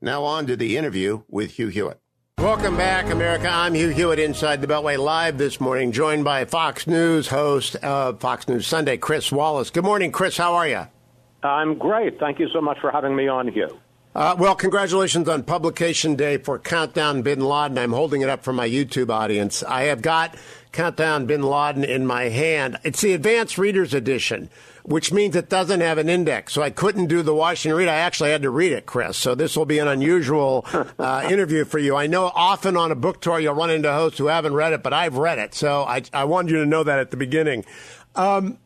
Now on to the interview with Hugh Hewitt. Welcome back, America. I'm Hugh Hewitt inside the Beltway Live this morning, joined by Fox News host of Fox News Sunday, Chris Wallace. Good morning, Chris. How are you? I'm great. Thank you so much for having me on, Hugh. Uh, well, congratulations on publication day for Countdown Bin Laden. I'm holding it up for my YouTube audience. I have got Countdown Bin Laden in my hand. It's the advanced reader's edition which means it doesn't have an index. So I couldn't do the Washington read. I actually had to read it, Chris. So this will be an unusual uh, interview for you. I know often on a book tour you'll run into hosts who haven't read it, but I've read it. So I, I wanted you to know that at the beginning. Um,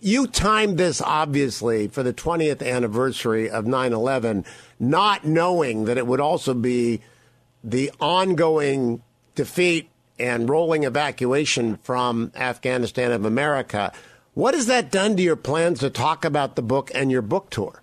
you timed this obviously for the 20th anniversary of 9 11, not knowing that it would also be the ongoing defeat and rolling evacuation from Afghanistan of America. What has that done to your plans to talk about the book and your book tour?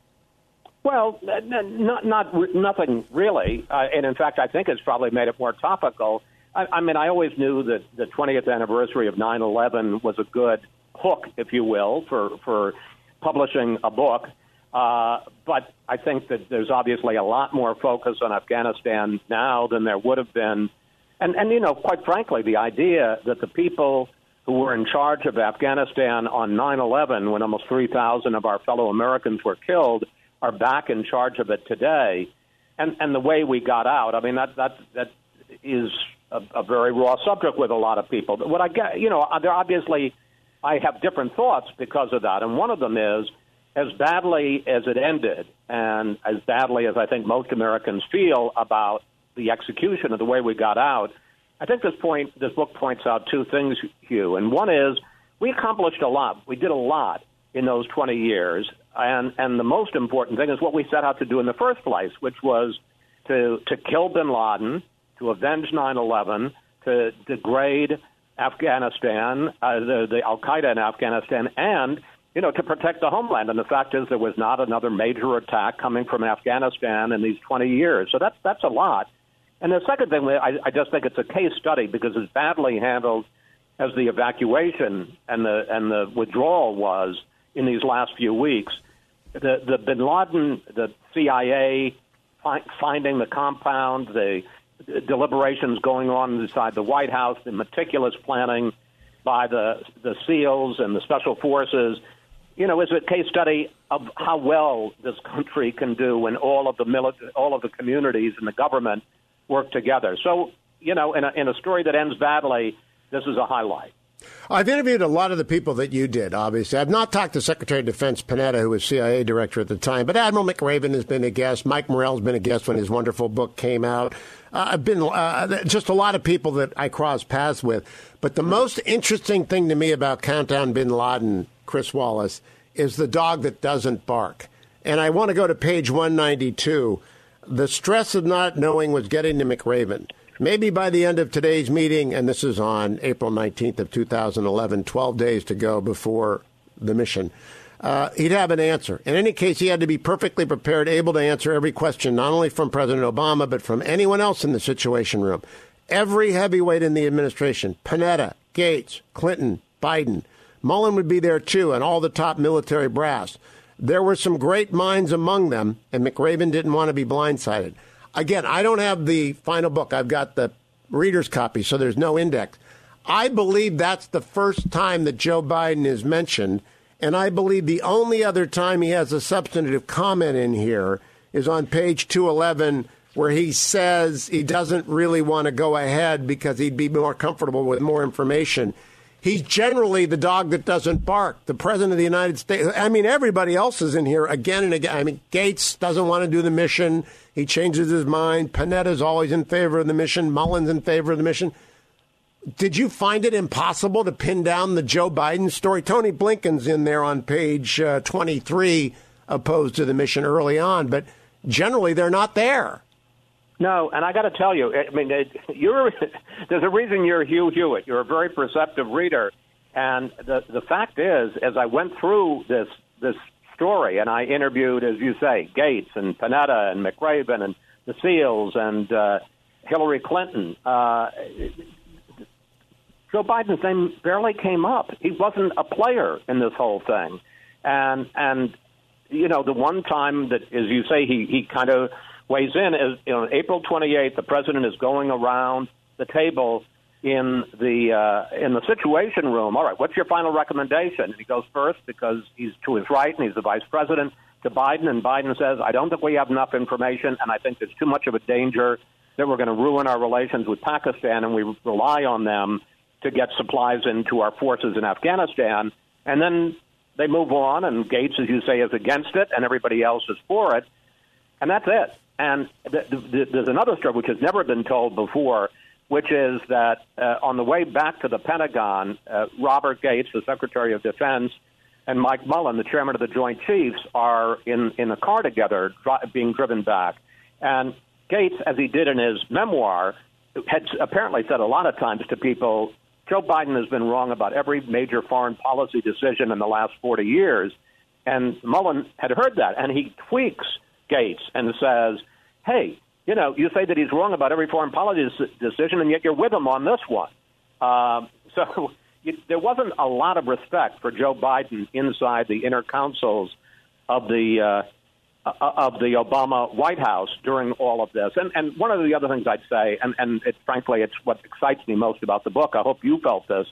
Well, not not nothing really, uh, and in fact, I think it's probably made it more topical. I, I mean, I always knew that the 20th anniversary of 9/11 was a good hook, if you will, for for publishing a book. Uh, but I think that there's obviously a lot more focus on Afghanistan now than there would have been, and and you know, quite frankly, the idea that the people who were in charge of Afghanistan on 9 11 when almost 3,000 of our fellow Americans were killed are back in charge of it today. And, and the way we got out, I mean, that, that, that is a, a very raw subject with a lot of people. But what I get, you know, there obviously, I have different thoughts because of that. And one of them is, as badly as it ended, and as badly as I think most Americans feel about the execution of the way we got out, I think this point, this book points out two things, Hugh. And one is we accomplished a lot. We did a lot in those 20 years. And, and the most important thing is what we set out to do in the first place, which was to, to kill bin Laden, to avenge 9 11, to degrade Afghanistan, uh, the, the Al Qaeda in Afghanistan, and you know, to protect the homeland. And the fact is, there was not another major attack coming from Afghanistan in these 20 years. So that's that's a lot. And the second thing, I, I just think it's a case study because it's badly handled as the evacuation and the and the withdrawal was in these last few weeks. The the Bin Laden, the CIA fi- finding the compound, the deliberations going on inside the White House, the meticulous planning by the the SEALs and the special forces, you know, is a case study of how well this country can do when all of the all of the communities and the government work together. So, you know, in a, in a story that ends badly, this is a highlight. I've interviewed a lot of the people that you did, obviously. I've not talked to Secretary of Defense Panetta, who was CIA director at the time, but Admiral McRaven has been a guest. Mike Morell's been a guest when his wonderful book came out. Uh, I've been uh, just a lot of people that I cross paths with. But the most interesting thing to me about Countdown Bin Laden, Chris Wallace, is the dog that doesn't bark. And I want to go to page 192 the stress of not knowing was getting to McRaven. Maybe by the end of today's meeting, and this is on April 19th of 2011, 12 days to go before the mission, uh, he'd have an answer. In any case, he had to be perfectly prepared, able to answer every question, not only from President Obama, but from anyone else in the Situation Room. Every heavyweight in the administration, Panetta, Gates, Clinton, Biden, Mullen would be there too, and all the top military brass. There were some great minds among them, and McRaven didn't want to be blindsided. Again, I don't have the final book. I've got the reader's copy, so there's no index. I believe that's the first time that Joe Biden is mentioned, and I believe the only other time he has a substantive comment in here is on page 211 where he says he doesn't really want to go ahead because he'd be more comfortable with more information. He's generally the dog that doesn't bark. The president of the United States. I mean, everybody else is in here again and again. I mean, Gates doesn't want to do the mission. He changes his mind. Panetta's always in favor of the mission. Mullen's in favor of the mission. Did you find it impossible to pin down the Joe Biden story? Tony Blinken's in there on page uh, 23, opposed to the mission early on, but generally they're not there. No, and I got to tell you, I mean, you're there's a reason you're Hugh Hewitt. You're a very perceptive reader, and the the fact is, as I went through this this story, and I interviewed, as you say, Gates and Panetta and McRaven and the SEALs and uh, Hillary Clinton. Uh, Joe Biden's name barely came up. He wasn't a player in this whole thing, and and you know the one time that, as you say, he he kind of weighs in is you April 28th. The president is going around the table in the uh, in the Situation Room. All right, what's your final recommendation? And he goes first because he's to his right and he's the vice president to Biden, and Biden says, "I don't think we have enough information, and I think there's too much of a danger that we're going to ruin our relations with Pakistan, and we rely on them to get supplies into our forces in Afghanistan." And then they move on, and Gates, as you say, is against it, and everybody else is for it, and that's it. And th- th- there's another story which has never been told before which is that uh, on the way back to the Pentagon, uh, Robert Gates, the Secretary of Defense, and Mike Mullen, the Chairman of the Joint Chiefs, are in, in a car together dri- being driven back. And Gates, as he did in his memoir, had apparently said a lot of times to people, Joe Biden has been wrong about every major foreign policy decision in the last 40 years. And Mullen had heard that, and he tweaks Gates and says, hey, you know, you say that he's wrong about every foreign policy decision, and yet you're with him on this one. Um, so you, there wasn't a lot of respect for Joe Biden inside the inner councils of the uh, uh, of the Obama White House during all of this. And, and one of the other things I'd say, and, and it, frankly, it's what excites me most about the book. I hope you felt this.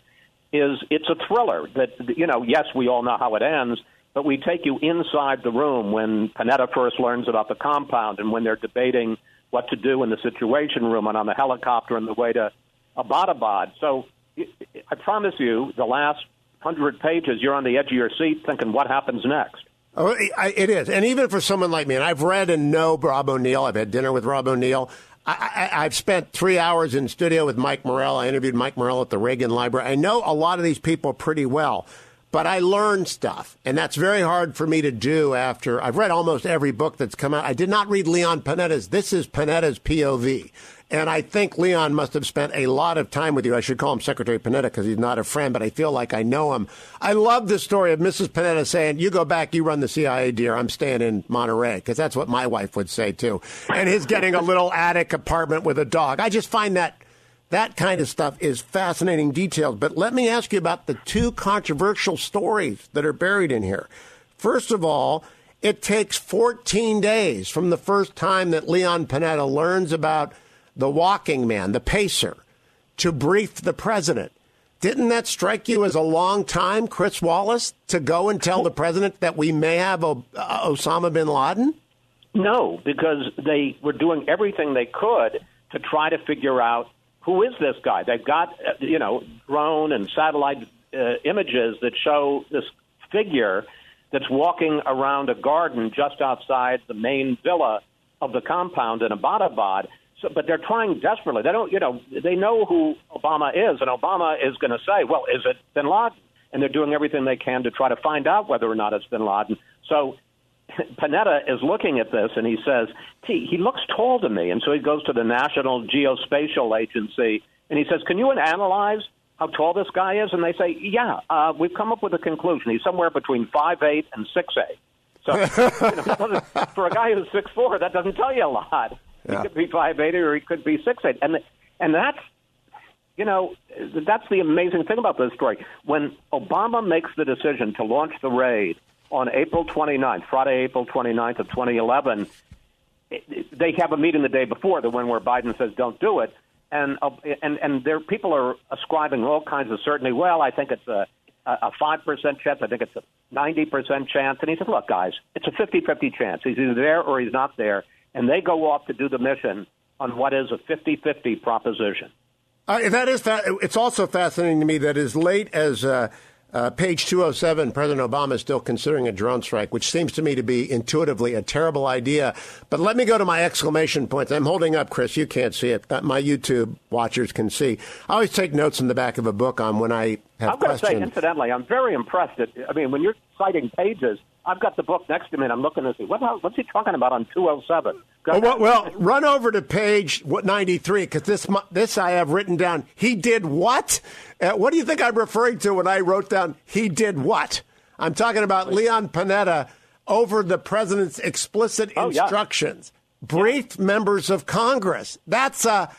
Is it's a thriller that you know? Yes, we all know how it ends, but we take you inside the room when Panetta first learns about the compound and when they're debating what to do in the Situation Room and on the helicopter on the way to Abbottabad. So I promise you, the last hundred pages, you're on the edge of your seat thinking, what happens next? Oh, it is. And even for someone like me, and I've read and know Rob O'Neill, I've had dinner with Rob O'Neill. I, have spent three hours in studio with Mike Morell. I interviewed Mike Morell at the Reagan Library. I know a lot of these people pretty well but I learned stuff, and that's very hard for me to do after I've read almost every book that's come out. I did not read Leon Panetta's. This is Panetta's POV. And I think Leon must have spent a lot of time with you. I should call him Secretary Panetta because he's not a friend, but I feel like I know him. I love the story of Mrs. Panetta saying, You go back, you run the CIA, dear. I'm staying in Monterey, because that's what my wife would say, too. And his getting a little attic apartment with a dog. I just find that that kind of stuff is fascinating details. But let me ask you about the two controversial stories that are buried in here. First of all, it takes 14 days from the first time that Leon Panetta learns about the walking man, the pacer, to brief the president. Didn't that strike you as a long time, Chris Wallace, to go and tell the president that we may have o- uh, Osama bin Laden? No, because they were doing everything they could to try to figure out who is this guy? They've got, uh, you know, drone and satellite uh, images that show this figure that's walking around a garden just outside the main villa of the compound in Abbottabad. So, but they're trying desperately. They don't, you know, they know who Obama is, and Obama is going to say, "Well, is it Bin Laden?" And they're doing everything they can to try to find out whether or not it's Bin Laden. So Panetta is looking at this and he says, Gee, he looks tall to me. And so he goes to the National Geospatial Agency and he says, Can you analyze how tall this guy is? And they say, Yeah, uh, we've come up with a conclusion. He's somewhere between five eight and six eight. So you know, for a guy who's six four, that doesn't tell you a lot. Yeah. He could be five eight or he could be six eight, and and that's you know that's the amazing thing about this story. When Obama makes the decision to launch the raid on April 29th, Friday, April 29th of 2011, they have a meeting the day before, the one where Biden says don't do it, and uh, and and there people are ascribing all kinds of certainty. Well, I think it's a a five percent chance. I think it's a ninety percent chance. And he said, look, guys, it's a 50-50 chance. He's either there or he's not there. And they go off to do the mission on what is a 50-50 proposition. Uh, that is that. It's also fascinating to me that as late as. Uh, uh, page 207, President Obama is still considering a drone strike, which seems to me to be intuitively a terrible idea. But let me go to my exclamation points. I'm holding up, Chris. You can't see it. But my YouTube watchers can see. I always take notes in the back of a book on when I have questions. I'm going to say, incidentally, I'm very impressed. At, I mean, when you're citing pages, I've got the book next to me, and I'm looking to see what what's he talking about on 207. Well, well, run over to page 93 because this this I have written down. He did what? Uh, what do you think I'm referring to when I wrote down he did what? I'm talking about Leon Panetta over the president's explicit oh, instructions. Yeah. Briefed yeah. members of Congress. That's a.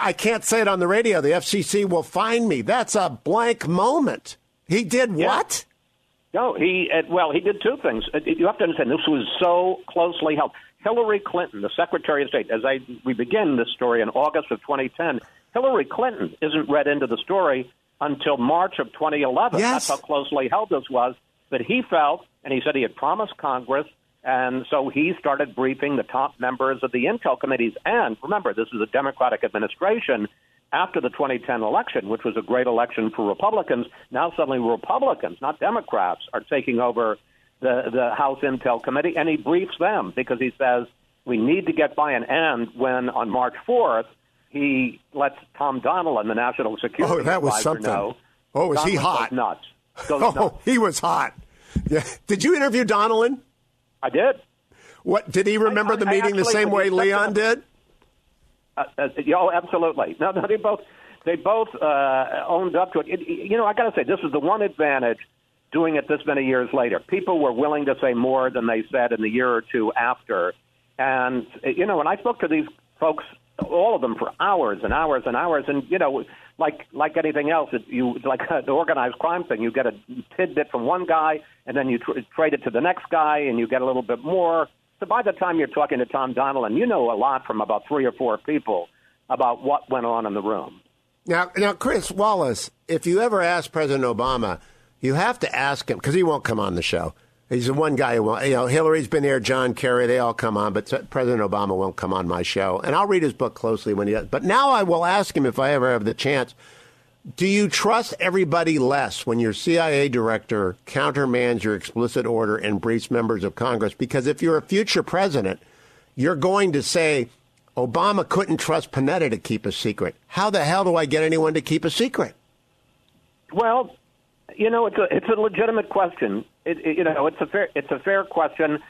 I can't say it on the radio. The FCC will find me. That's a blank moment. He did yeah. what? No, he uh, well, he did two things. Uh, you have to understand this was so closely held. Hillary Clinton, the Secretary of State, as I we begin this story in August of 2010, Hillary Clinton isn't read into the story until March of 2011. Yes. That's how closely held this was. But he felt, and he said he had promised Congress, and so he started briefing the top members of the intel committees. And remember, this is a Democratic administration after the 2010 election, which was a great election for Republicans. Now suddenly Republicans, not Democrats, are taking over the, the House Intel Committee, and he briefs them because he says we need to get by an end when on March 4th he lets Tom Donilon, the national security oh, that was something. know. Oh, was Donilon he hot? Goes nuts. Goes oh, nuts. he was hot. Yeah. Did you interview Donilon? I did. What did he remember I, the I, meeting actually, the same way Leon did? Uh, uh, oh, absolutely. No, no, they both they both uh, owned up to it. it you know, I got to say, this is the one advantage doing it this many years later. People were willing to say more than they said in the year or two after. And you know, when I spoke to these folks, all of them for hours and hours and hours, and you know, like like anything else, it, you like an organized crime thing. You get a tidbit from one guy, and then you tr- trade it to the next guy, and you get a little bit more. So by the time you're talking to Tom Donilon, you know a lot from about three or four people about what went on in the room. Now, now, Chris Wallace, if you ever ask President Obama you have to ask him because he won't come on the show. He's the one guy who won't. You know, Hillary's been there, John Kerry, they all come on, but President Obama won't come on my show. And I'll read his book closely when he does. But now I will ask him if I ever have the chance. Do you trust everybody less when your CIA director countermands your explicit order and briefs members of Congress? Because if you're a future president, you're going to say, Obama couldn't trust Panetta to keep a secret. How the hell do I get anyone to keep a secret? Well, you know, it's a it's a legitimate question. It, it, you know, it's a fair it's a fair question.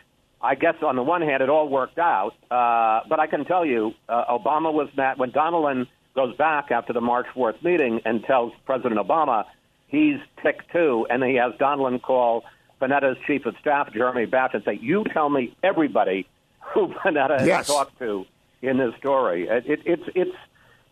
I guess on the one hand, it all worked out, uh, but I can tell you, uh, Obama was mad when Donilon goes back after the March 4th meeting and tells President Obama he's ticked too, and he has Donilon call Panetta's chief of staff, Jeremy Bash, and say, "You tell me everybody who Panetta yes. has talked to in this story." It, it, it's it's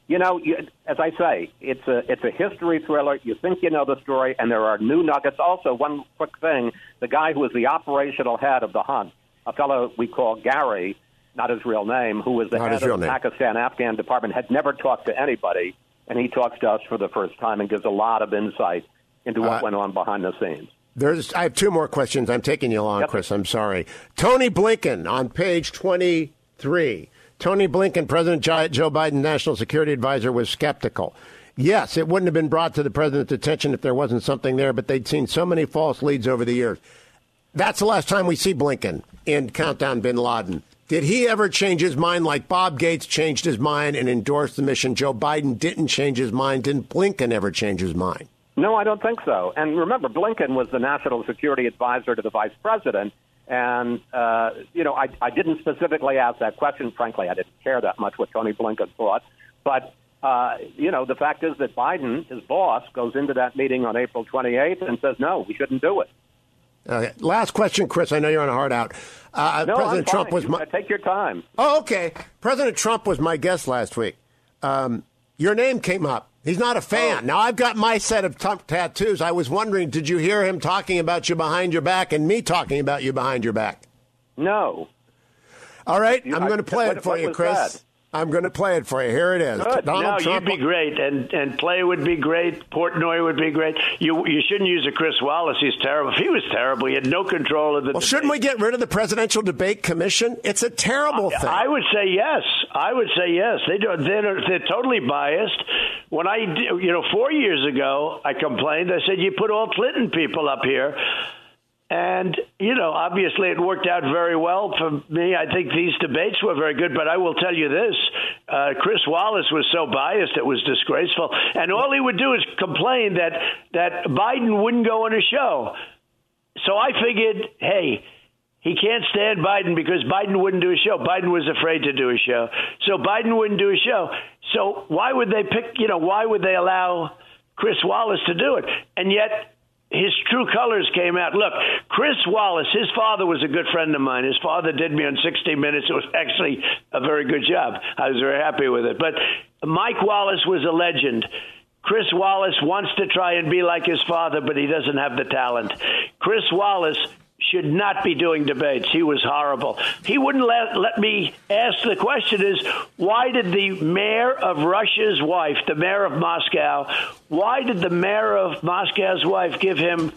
you know, you, as I say, it's a it's a history thriller. You think you know the story, and there are new nuggets. Also, one quick thing: the guy who was the operational head of the hunt, a fellow we call Gary, not his real name, who was the not head of the Pakistan Afghan department, had never talked to anybody, and he talks to us for the first time and gives a lot of insight into what uh, went on behind the scenes. There's, I have two more questions. I'm taking you along, yep. Chris. I'm sorry. Tony Blinken on page 23 Tony Blinken, President Joe Biden, National Security Advisor, was skeptical. Yes, it wouldn't have been brought to the president's attention if there wasn't something there, but they'd seen so many false leads over the years. That's the last time we see Blinken in Countdown Bin Laden. Did he ever change his mind like Bob Gates changed his mind and endorsed the mission? Joe Biden didn't change his mind. Didn't Blinken ever change his mind? No, I don't think so. And remember, Blinken was the national security advisor to the vice president. And, uh, you know, I, I didn't specifically ask that question. Frankly, I didn't care that much what Tony Blinken thought. But, uh, you know, the fact is that Biden, his boss, goes into that meeting on April 28th and says, no, we shouldn't do it. Okay. Last question, Chris. I know you're on a hard out. Uh, no, President I'm Trump fine. was my. Take your time. Oh, okay. President Trump was my guest last week. Um, your name came up. He's not a fan. Oh. Now, I've got my set of t- tattoos. I was wondering, did you hear him talking about you behind your back and me talking about you behind your back? No. All right, you, I'm going to play I, it for what, you, Chris. That? I'm going to play it for you. Here it is. Good. Donald no, Trump. you'd be great, and and play would be great. Portnoy would be great. You you shouldn't use a Chris Wallace. He's terrible. He was terrible, he had no control of the. Well, debate. shouldn't we get rid of the presidential debate commission? It's a terrible I, thing. I would say yes. I would say yes. They do, they're they're totally biased. When I you know four years ago, I complained. I said you put all Clinton people up here. And, you know, obviously it worked out very well for me. I think these debates were very good, but I will tell you this uh, Chris Wallace was so biased, it was disgraceful. And all he would do is complain that, that Biden wouldn't go on a show. so I figured, hey, he can't stand Biden because Biden wouldn't do a show. Biden was afraid to do a show. So Biden wouldn't do a show. So why would they pick, you know, why would they allow Chris Wallace to do it? And yet his true colors came out. Look, Chris Wallace, his father was a good friend of mine. His father did me on 60 Minutes. It was actually a very good job. I was very happy with it. But Mike Wallace was a legend. Chris Wallace wants to try and be like his father, but he doesn't have the talent. Chris Wallace should not be doing debates. He was horrible. He wouldn't let, let me ask the question is why did the mayor of Russia's wife, the mayor of Moscow, why did the mayor of Moscow's wife give him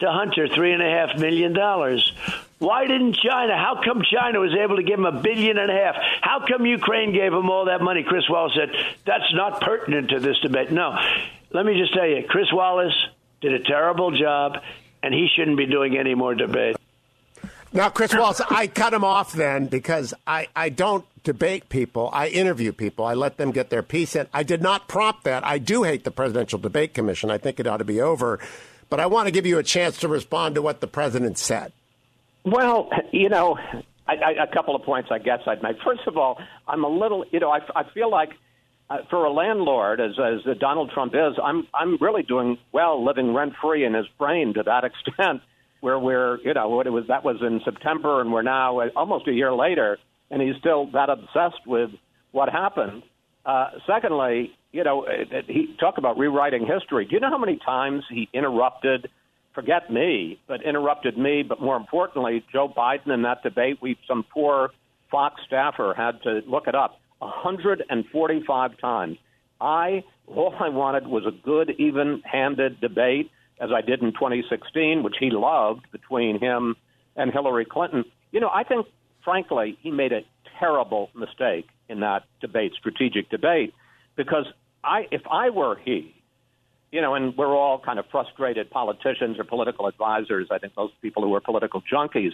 to Hunter three and a half million dollars? Why didn't China? How come China was able to give him a billion and a half? How come Ukraine gave him all that money? Chris Wallace said, that's not pertinent to this debate. No. Let me just tell you, Chris Wallace did a terrible job and he shouldn't be doing any more debate. Now, Chris Wallace, I cut him off then because I, I don't debate people. I interview people. I let them get their piece in. I did not prompt that. I do hate the Presidential Debate Commission. I think it ought to be over. But I want to give you a chance to respond to what the president said. Well, you know, I, I, a couple of points I guess I'd make. First of all, I'm a little, you know, I, I feel like uh, for a landlord, as as Donald Trump is, I'm I'm really doing well, living rent free in his brain to that extent, where we're you know what it was that was in September, and we're now uh, almost a year later, and he's still that obsessed with what happened. Uh, secondly, you know, uh, he talk about rewriting history. Do you know how many times he interrupted? Forget me, but interrupted me. But more importantly, Joe Biden in that debate, we some poor Fox staffer had to look it up 145 times. I all I wanted was a good, even-handed debate, as I did in 2016, which he loved between him and Hillary Clinton. You know, I think, frankly, he made a terrible mistake in that debate, strategic debate, because I, if I were he, you know, and we're all kind of frustrated politicians or political advisors. I think most people who are political junkies.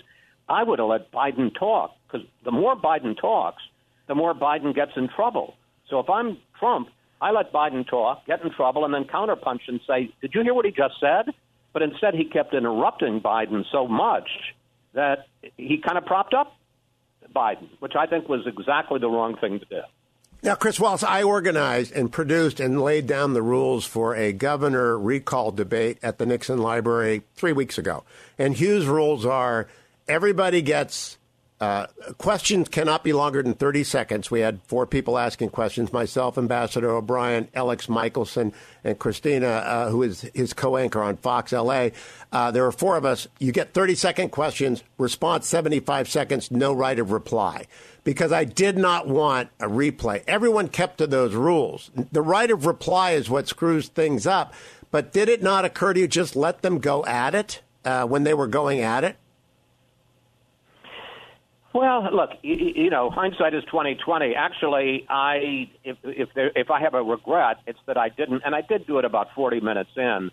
I would have let Biden talk because the more Biden talks, the more Biden gets in trouble. So if I'm Trump, I let Biden talk, get in trouble, and then counterpunch and say, Did you hear what he just said? But instead, he kept interrupting Biden so much that he kind of propped up Biden, which I think was exactly the wrong thing to do. Now, Chris Wallace, I organized and produced and laid down the rules for a governor recall debate at the Nixon Library three weeks ago. And Hugh's rules are everybody gets uh, questions cannot be longer than 30 seconds. We had four people asking questions myself, Ambassador O'Brien, Alex Michaelsen, and Christina, uh, who is his co anchor on Fox LA. Uh, there are four of us. You get 30 second questions, response 75 seconds, no right of reply. Because I did not want a replay. Everyone kept to those rules. The right of reply is what screws things up. But did it not occur to you just let them go at it uh, when they were going at it? Well, look, you, you know, hindsight is twenty twenty. Actually, I if if there, if I have a regret, it's that I didn't, and I did do it about forty minutes in.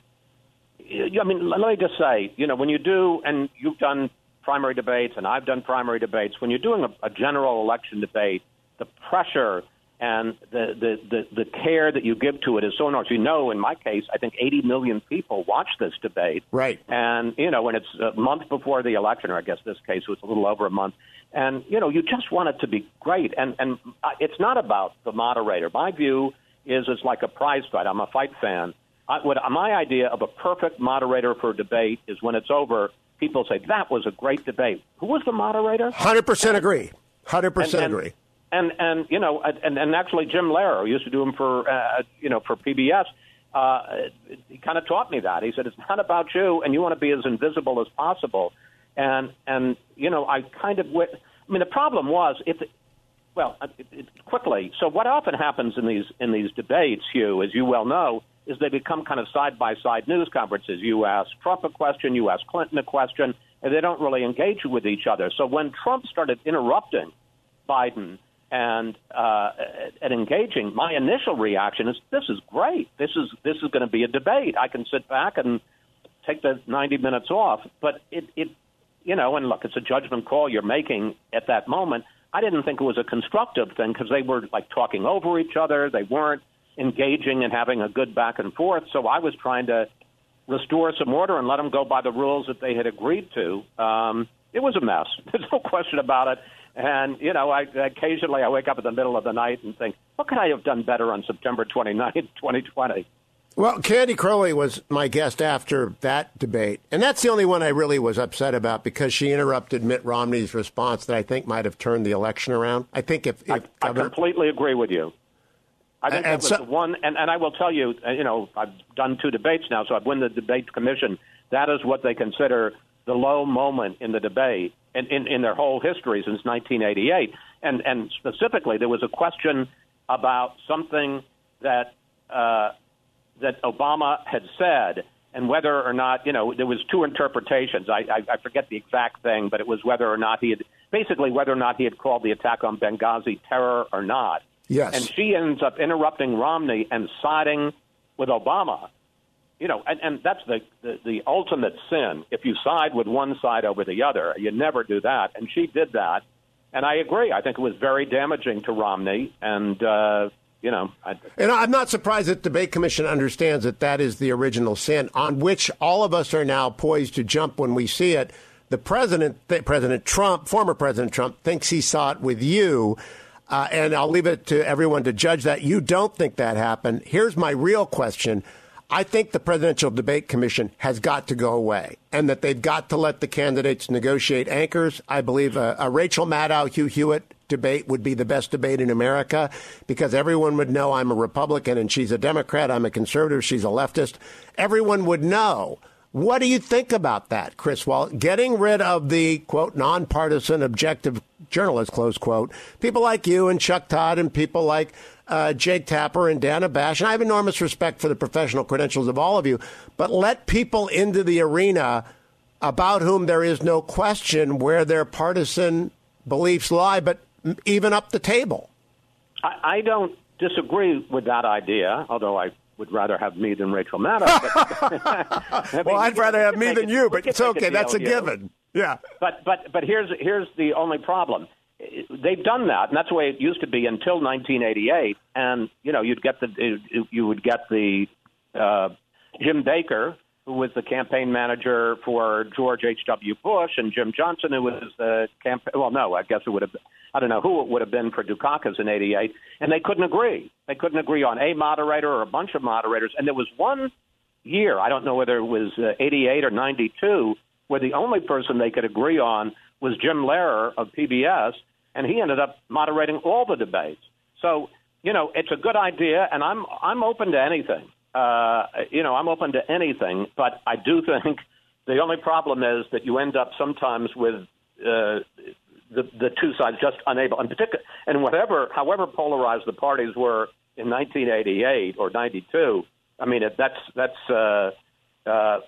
I mean, let me just say, you know, when you do, and you've done primary debates, and I've done primary debates. When you're doing a, a general election debate, the pressure and the, the, the, the care that you give to it is so enormous. You know, in my case, I think 80 million people watch this debate. Right. And, you know, when it's a month before the election, or I guess this case was a little over a month, and, you know, you just want it to be great. And, and it's not about the moderator. My view is it's like a prize fight. I'm a fight fan. I, what, my idea of a perfect moderator for a debate is when it's over, people say, that was a great debate. Who was the moderator? 100% agree. 100% and, agree and and you know, and and actually Jim Lehrer used to do them for uh, you know for PBS. Uh, he kind of taught me that. He said it's not about you, and you want to be as invisible as possible. And and you know, I kind of went. I mean, the problem was if. Well, it, it, quickly. So, what often happens in these in these debates, Hugh, as you well know, is they become kind of side by side news conferences. You ask Trump a question, you ask Clinton a question, and they don't really engage with each other. So, when Trump started interrupting Biden and uh, and engaging. My initial reaction is, "This is great. This is this is going to be a debate. I can sit back and take the 90 minutes off." But it, it, you know, and look, it's a judgment call you're making at that moment. I didn't think it was a constructive thing because they were like talking over each other. They weren't engaging and having a good back and forth. So I was trying to restore some order and let them go by the rules that they had agreed to. Um, it was a mess. There's no question about it. And, you know, I occasionally I wake up in the middle of the night and think, what could I have done better on September 29th, 2020? Well, Candy Crowley was my guest after that debate, and that's the only one I really was upset about because she interrupted Mitt Romney's response that I think might have turned the election around. I think if, if I, I completely agree with you. I think and, that was so, the one, and, and I will tell you, uh, you know, I've done two debates now, so I've won the debate commission. That is what they consider the low moment in the debate in, in, in their whole history since 1988. And, and specifically, there was a question about something that uh, that Obama had said, and whether or not you know there was two interpretations. I, I, I forget the exact thing, but it was whether or not he had basically whether or not he had called the attack on Benghazi terror or not. Yes. And she ends up interrupting Romney and siding with Obama. You know, and, and that's the, the, the ultimate sin. If you side with one side over the other, you never do that. And she did that. And I agree. I think it was very damaging to Romney. And, uh, you know. I, and I'm not surprised that the debate commission understands that that is the original sin on which all of us are now poised to jump when we see it. The president, President Trump, former President Trump, thinks he saw it with you. Uh, and I'll leave it to everyone to judge that. You don't think that happened. Here's my real question. I think the Presidential Debate Commission has got to go away and that they've got to let the candidates negotiate anchors. I believe a, a Rachel Maddow, Hugh Hewitt debate would be the best debate in America because everyone would know I'm a Republican and she's a Democrat. I'm a conservative. She's a leftist. Everyone would know what do you think about that, Chris Wall? Getting rid of the, quote, nonpartisan objective journalist, close quote, people like you and Chuck Todd and people like uh, Jake Tapper and Dana Bash. And I have enormous respect for the professional credentials of all of you, but let people into the arena about whom there is no question where their partisan beliefs lie, but even up the table. I, I don't disagree with that idea, although I would rather have me than Rachel Maddow. But, mean, well, I'd rather have me than you, but it's okay. A That's a given. Yeah. But but but here's here's the only problem. They've done that, and that's the way it used to be until 1988. And you know, you'd get the you would get the uh, Jim Baker, who was the campaign manager for George H.W. Bush, and Jim Johnson, who was the campaign. Well, no, I guess it would have. I don't know who it would have been for Dukakis in '88, and they couldn't agree. They couldn't agree on a moderator or a bunch of moderators. And there was one year, I don't know whether it was uh, '88 or '92, where the only person they could agree on was Jim Lehrer of PBS, and he ended up moderating all the debates. So you know, it's a good idea, and I'm I'm open to anything. Uh, you know, I'm open to anything, but I do think the only problem is that you end up sometimes with uh, the the two sides just unable, and particular, and whatever, however polarized the parties were in 1988 or 92. I mean, it, that's that's uh, uh,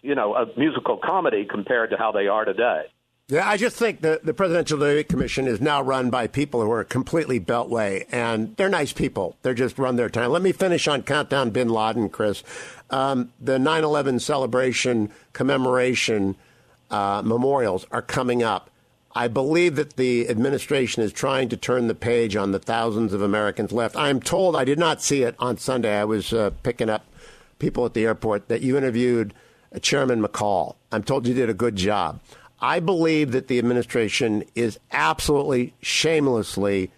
you know a musical comedy compared to how they are today. Yeah, I just think the, the Presidential Debate Commission is now run by people who are completely beltway, and they're nice people. They're just run their time. Let me finish on Countdown Bin Laden, Chris. Um, the 9 11 celebration commemoration uh, memorials are coming up. I believe that the administration is trying to turn the page on the thousands of Americans left. I'm told, I did not see it on Sunday. I was uh, picking up people at the airport that you interviewed uh, Chairman McCaul. I'm told you did a good job. I believe that the administration is absolutely shamelessly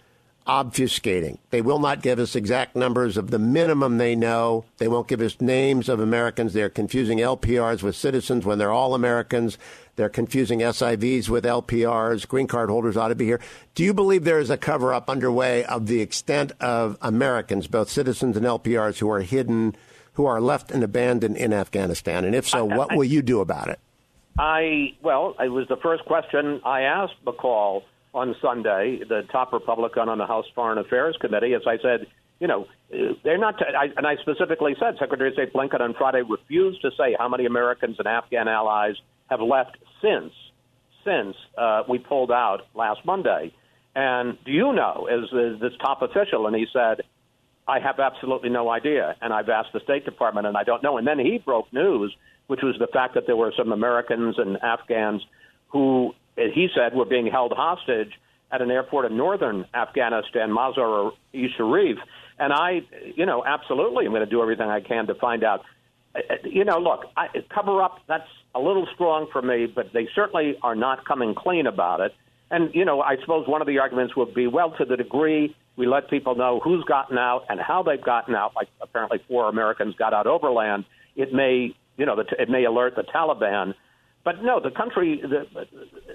obfuscating. They will not give us exact numbers of the minimum they know. They won't give us names of Americans. They're confusing LPRs with citizens when they're all Americans. They're confusing SIVs with LPRs. Green card holders ought to be here. Do you believe there is a cover up underway of the extent of Americans, both citizens and LPRs, who are hidden, who are left and abandoned in Afghanistan? And if so, what will you do about it? I, well, it was the first question I asked McCaul on Sunday, the top Republican on the House Foreign Affairs Committee, as I said, you know, they're not, and I specifically said Secretary of State Blinken on Friday refused to say how many Americans and Afghan allies have left since since uh, we pulled out last Monday. And do you know, as, as this top official, and he said, I have absolutely no idea, and I've asked the State Department, and I don't know. And then he broke news, which was the fact that there were some Americans and Afghans who, he said, were being held hostage at an airport in northern Afghanistan, Mazar-e Sharif. And I, you know, absolutely, I'm going to do everything I can to find out uh, uh, you know, look, I, cover up, that's a little strong for me, but they certainly are not coming clean about it. And, you know, I suppose one of the arguments would be, well, to the degree we let people know who's gotten out and how they've gotten out, like apparently four Americans got out overland, it may, you know, it may alert the Taliban. But no, the country, the,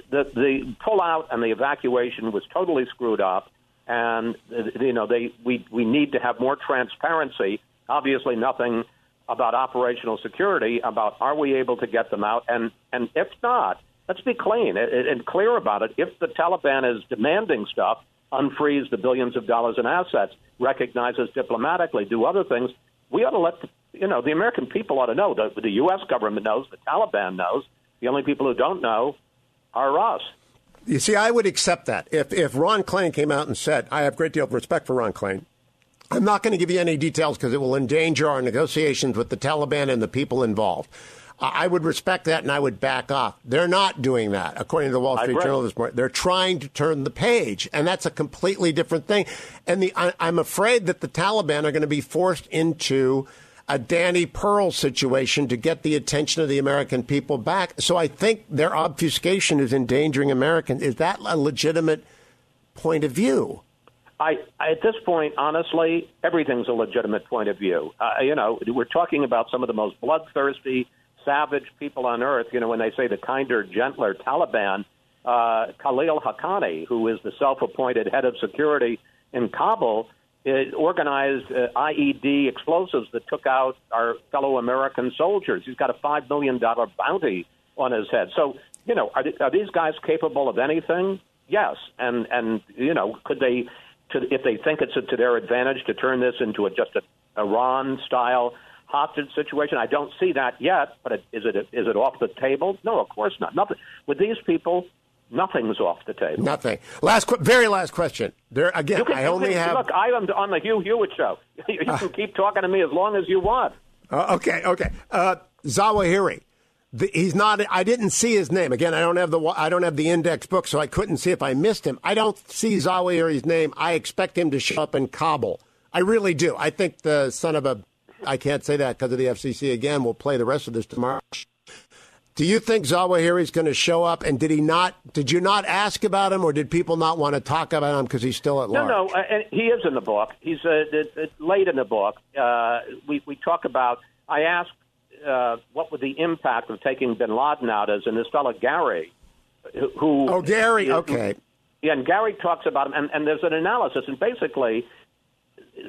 the, the pullout and the evacuation was totally screwed up. And, you know, they, we, we need to have more transparency. Obviously, nothing about operational security, about are we able to get them out? And, and if not, let's be clean and clear about it. If the Taliban is demanding stuff, unfreeze the billions of dollars in assets, recognize us diplomatically, do other things, we ought to let, the, you know, the American people ought to know. The, the U.S. government knows, the Taliban knows. The only people who don't know are us. You see, I would accept that. If, if Ron Klain came out and said, I have a great deal of respect for Ron Klain, I'm not going to give you any details because it will endanger our negotiations with the Taliban and the people involved. I would respect that and I would back off. They're not doing that, according to the Wall Street Journal this morning. They're trying to turn the page, and that's a completely different thing. And the, I, I'm afraid that the Taliban are going to be forced into a Danny Pearl situation to get the attention of the American people back. So I think their obfuscation is endangering Americans. Is that a legitimate point of view? I, at this point, honestly, everything's a legitimate point of view. Uh, you know, we're talking about some of the most bloodthirsty, savage people on earth. You know, when they say the kinder, gentler Taliban, uh, Khalil Haqqani, who is the self-appointed head of security in Kabul, it organized uh, IED explosives that took out our fellow American soldiers. He's got a five million dollar bounty on his head. So, you know, are, are these guys capable of anything? Yes, and and you know, could they to, if they think it's to their advantage to turn this into a, just a Iran style hostage situation. I don't see that yet, but it, is it is it off the table? No, of course not. Nothing with these people. Nothing's off the table. Nothing. Last, very last question. There again. Can, I only can, have. Look, I am on the Hugh Hewitt show. you can uh, keep talking to me as long as you want. Uh, okay, okay. Uh, Zawahiri. The, he's not. I didn't see his name again. I don't have the. I don't have the index book, so I couldn't see if I missed him. I don't see Zawahiri's name. I expect him to show up in Kabul. I really do. I think the son of a. I can't say that because of the FCC again. We'll play the rest of this tomorrow. Do you think Zawahiri is going to show up? And did he not? Did you not ask about him, or did people not want to talk about him because he's still at large? No, no. Uh, he is in the book. He's uh, late in the book. Uh, we we talk about. I asked uh, what would the impact of taking Bin Laden out is, and this fellow Gary, who oh Gary, okay, yeah, and Gary talks about him, and, and there's an analysis, and basically,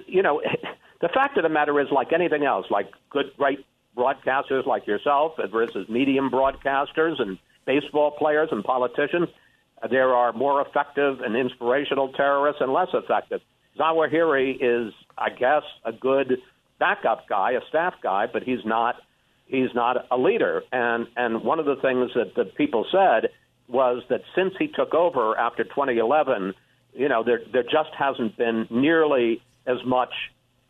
you know, the fact of the matter is, like anything else, like good, great broadcasters like yourself versus medium broadcasters and baseball players and politicians, there are more effective and inspirational terrorists and less effective. Zawahiri is, I guess, a good backup guy, a staff guy, but he's not he's not a leader. And and one of the things that the people said was that since he took over after 2011, you know, there there just hasn't been nearly as much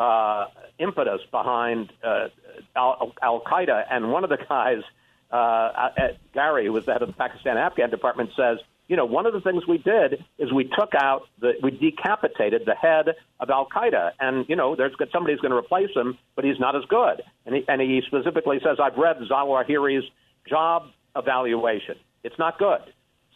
uh, impetus behind uh, Al, Qaeda. And one of the guys, uh, at Gary, who was the head of the Pakistan Afghan department, says you know, one of the things we did is we took out the, we decapitated the head of Al Qaeda, and you know, there's somebody's going to replace him, but he's not as good. And he, and he specifically says, I've read Zawahiri's job evaluation. It's not good.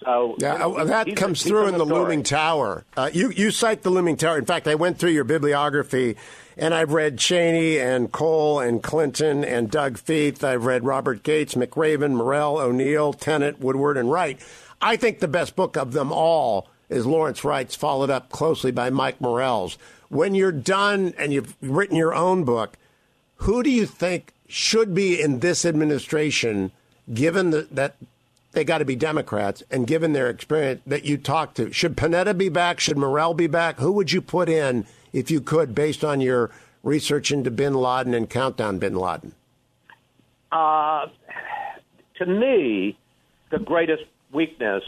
So yeah, you know, uh, that comes through in the, looming tower. Uh, you you cite the looming tower. In fact, I went through your bibliography, and I've read Cheney and Coll and Clinton and Doug Feith. I've read Robert Gates, McRaven, Morell, O'Neill, Tenet, Woodward, and Wright. I think the best book of them all is Lawrence Wright's, followed up closely by Mike Morell's. When you're done and you've written your own book, who do you think should be in this administration, given the, that they got to be Democrats and given their experience that you talked to? Should Panetta be back? Should Morell be back? Who would you put in if you could, based on your research into Bin Laden and Countdown Bin Laden? Uh, to me, the greatest weakness.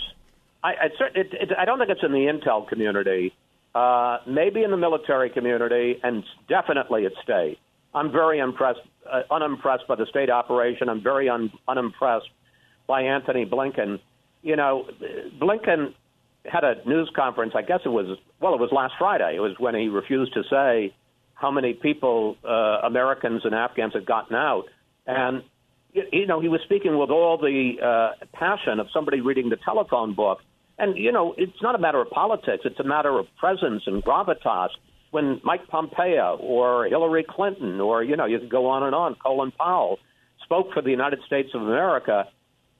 I, I, it, it, I don't think it's in the intel community. Uh, maybe in the military community, and definitely at state. I'm very impressed, uh, unimpressed by the state operation. I'm very un, unimpressed by Anthony Blinken. You know, Blinken had a news conference. I guess it was well, it was last Friday. It was when he refused to say how many people, uh, Americans and Afghans, had gotten out. And you know, he was speaking with all the uh, passion of somebody reading the telephone book. And, you know, it's not a matter of politics, it's a matter of presence and gravitas. When Mike Pompeo or Hillary Clinton or, you know, you can go on and on, Colin Powell spoke for the United States of America,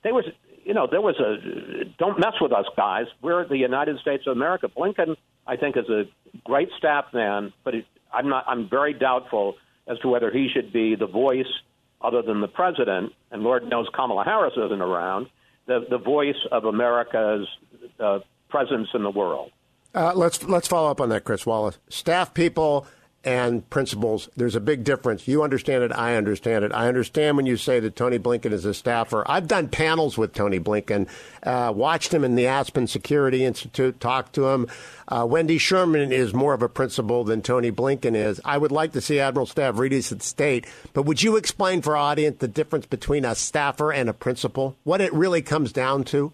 there was, you know, there was a don't mess with us, guys. We're the United States of America. Blinken, I think, is a great staff man, but it, I'm not. I'm very doubtful as to whether he should be the voice other than the president, and Lord knows Kamala Harris isn't around, the, the voice of America's uh, presence in the world. Uh, let's let's follow up on that, Chris Wallace. Staff people and principals, there's a big difference. You understand it, I understand it. I understand when you say that Tony Blinken is a staffer. I've done panels with Tony Blinken, uh, watched him in the Aspen Security Institute, talked to him. Uh, Wendy Sherman is more of a principal than Tony Blinken is. I would like to see Admiral Stavridis at state, but would you explain for our audience the difference between a staffer and a principal? What it really comes down to?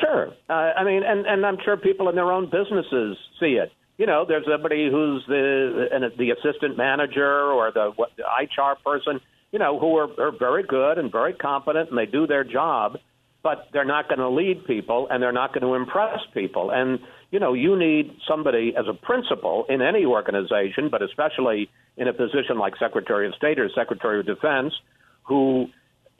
Sure. Uh, I mean, and, and I'm sure people in their own businesses see it you know, there's somebody who's the the assistant manager or the, what, the HR person, you know, who are, are very good and very competent and they do their job, but they're not going to lead people and they're not going to impress people. And you know, you need somebody as a principal in any organization, but especially in a position like Secretary of State or Secretary of Defense, who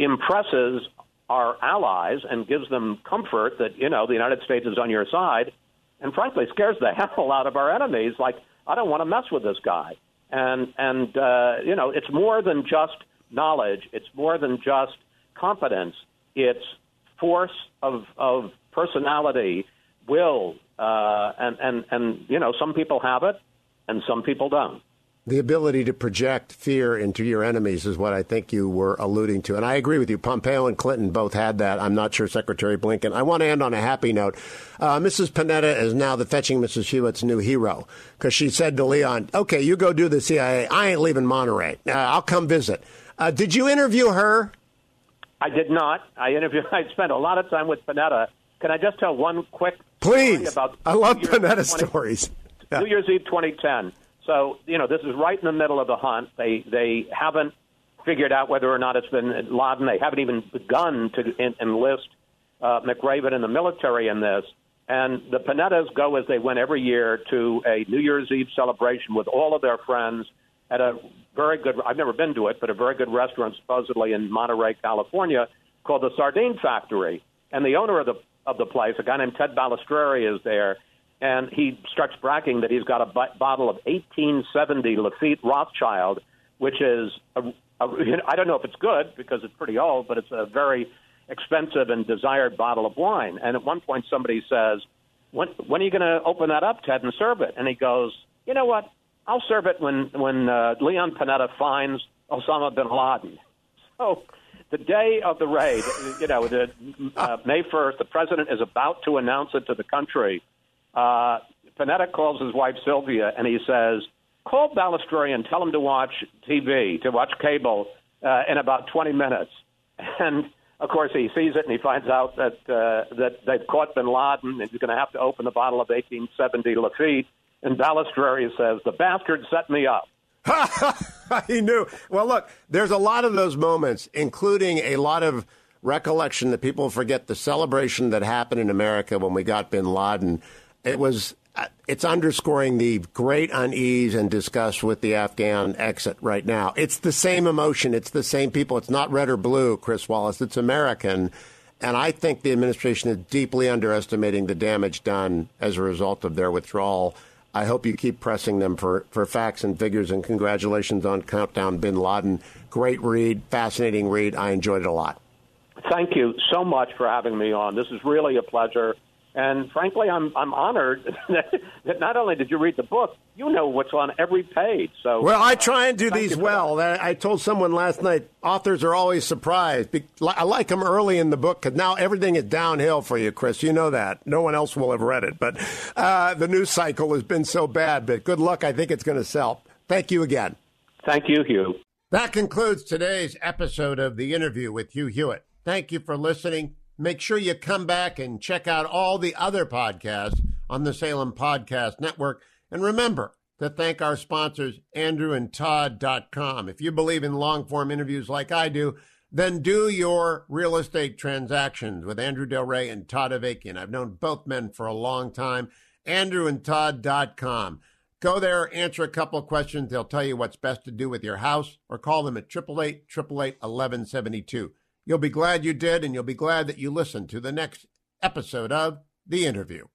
impresses our allies and gives them comfort that you know the United States is on your side and frankly scares the hell out of our enemies. Like I don't want to mess with this guy. And and uh, you know it's more than just knowledge. It's more than just competence. It's force of of personality, will, uh, and and and you know some people have it, and some people don't the ability to project fear into your enemies is what I think you were alluding to. And I agree with you. Pompeo and Clinton both had that. I'm not sure Secretary Blinken. I want to end on a happy note. Uh, Mrs. Panetta is now the fetching Mrs. Hewitt's new hero because she said to Leon, okay, you go do the CIA. I ain't leaving Monterey. Uh, I'll come visit. Uh, did you interview her? I did not. I interviewed. I spent a lot of time with Panetta. Can I just tell one quick? Please. About I love Panetta 20, stories. New Year's Eve 2010. So you know, this is right in the middle of the hunt. They they haven't figured out whether or not it's bin Laden. They haven't even begun to en- enlist uh, McRaven in the military in this. And the Panettas go as they went every year to a New Year's Eve celebration with all of their friends at a very good. I've never been to it, but a very good restaurant, supposedly in Monterey, California, called the Sardine Factory. And the owner of the of the place, a guy named Ted Balestreri, is there and he starts bragging that he's got a b- bottle of 1870 Lafite Rothschild, which is I don't know if it's good because it's pretty old, but it's a very expensive and desired bottle of wine. And at one point, somebody says, "When when are you going to open that up, Ted, and serve it?" And he goes, "You know what? I'll serve it when when uh, Leon Panetta finds Osama bin Laden." So. The day of the raid, you know, the, uh, May 1st, the president is about to announce it to the country uh, Panetta calls his wife Sylvia and he says, "Call Balestreri and tell him to watch TV, to watch cable uh, in about 20 minutes." And of course, he sees it and he finds out that uh, that they've caught Bin Laden and he's going to have to open the bottle of 1870 Lafite. And Balestreri says, "The bastard set me up." he knew. Well, look, there's a lot of those moments, including a lot of recollection that people forget the celebration that happened in America when we got Bin Laden it was uh, it's underscoring the great unease and disgust with the Afghan exit right now. It's the same emotion. It's the same people. It's not red or blue, Chris Wallace. It's American. And I think the administration is deeply underestimating the damage done as a result of their withdrawal. I hope you keep pressing them for, for facts and figures. And congratulations on Countdown Bin Laden. Great read, fascinating read. I enjoyed it a lot. Thank you so much for having me on. This is really a pleasure. And frankly, I'm I'm honored that not only did you read the book, you know what's on every page. So well, I try and do these well. I told someone last night, authors are always surprised. I like them early in the book because now everything is downhill for you, Chris. You know that. No one else will have read it, but uh, the news cycle has been so bad. But good luck. I think it's going to sell. Thank you again. Thank you, Hugh. That concludes today's episode of the interview with Hugh Hewitt. Thank you for listening. Make sure you come back and check out all the other podcasts on the Salem Podcast Network. And remember, to thank our sponsors, andrewandtodd.com. If you believe in long form interviews like I do, then do your real estate transactions with Andrew Del Rey and Todd Avakian. I've known both men for a long time. AndrewandTodd.com. Go there, answer a couple of questions. They'll tell you what's best to do with your house or call them at 888 888 1172. You'll be glad you did, and you'll be glad that you listened to the next episode of The Interview.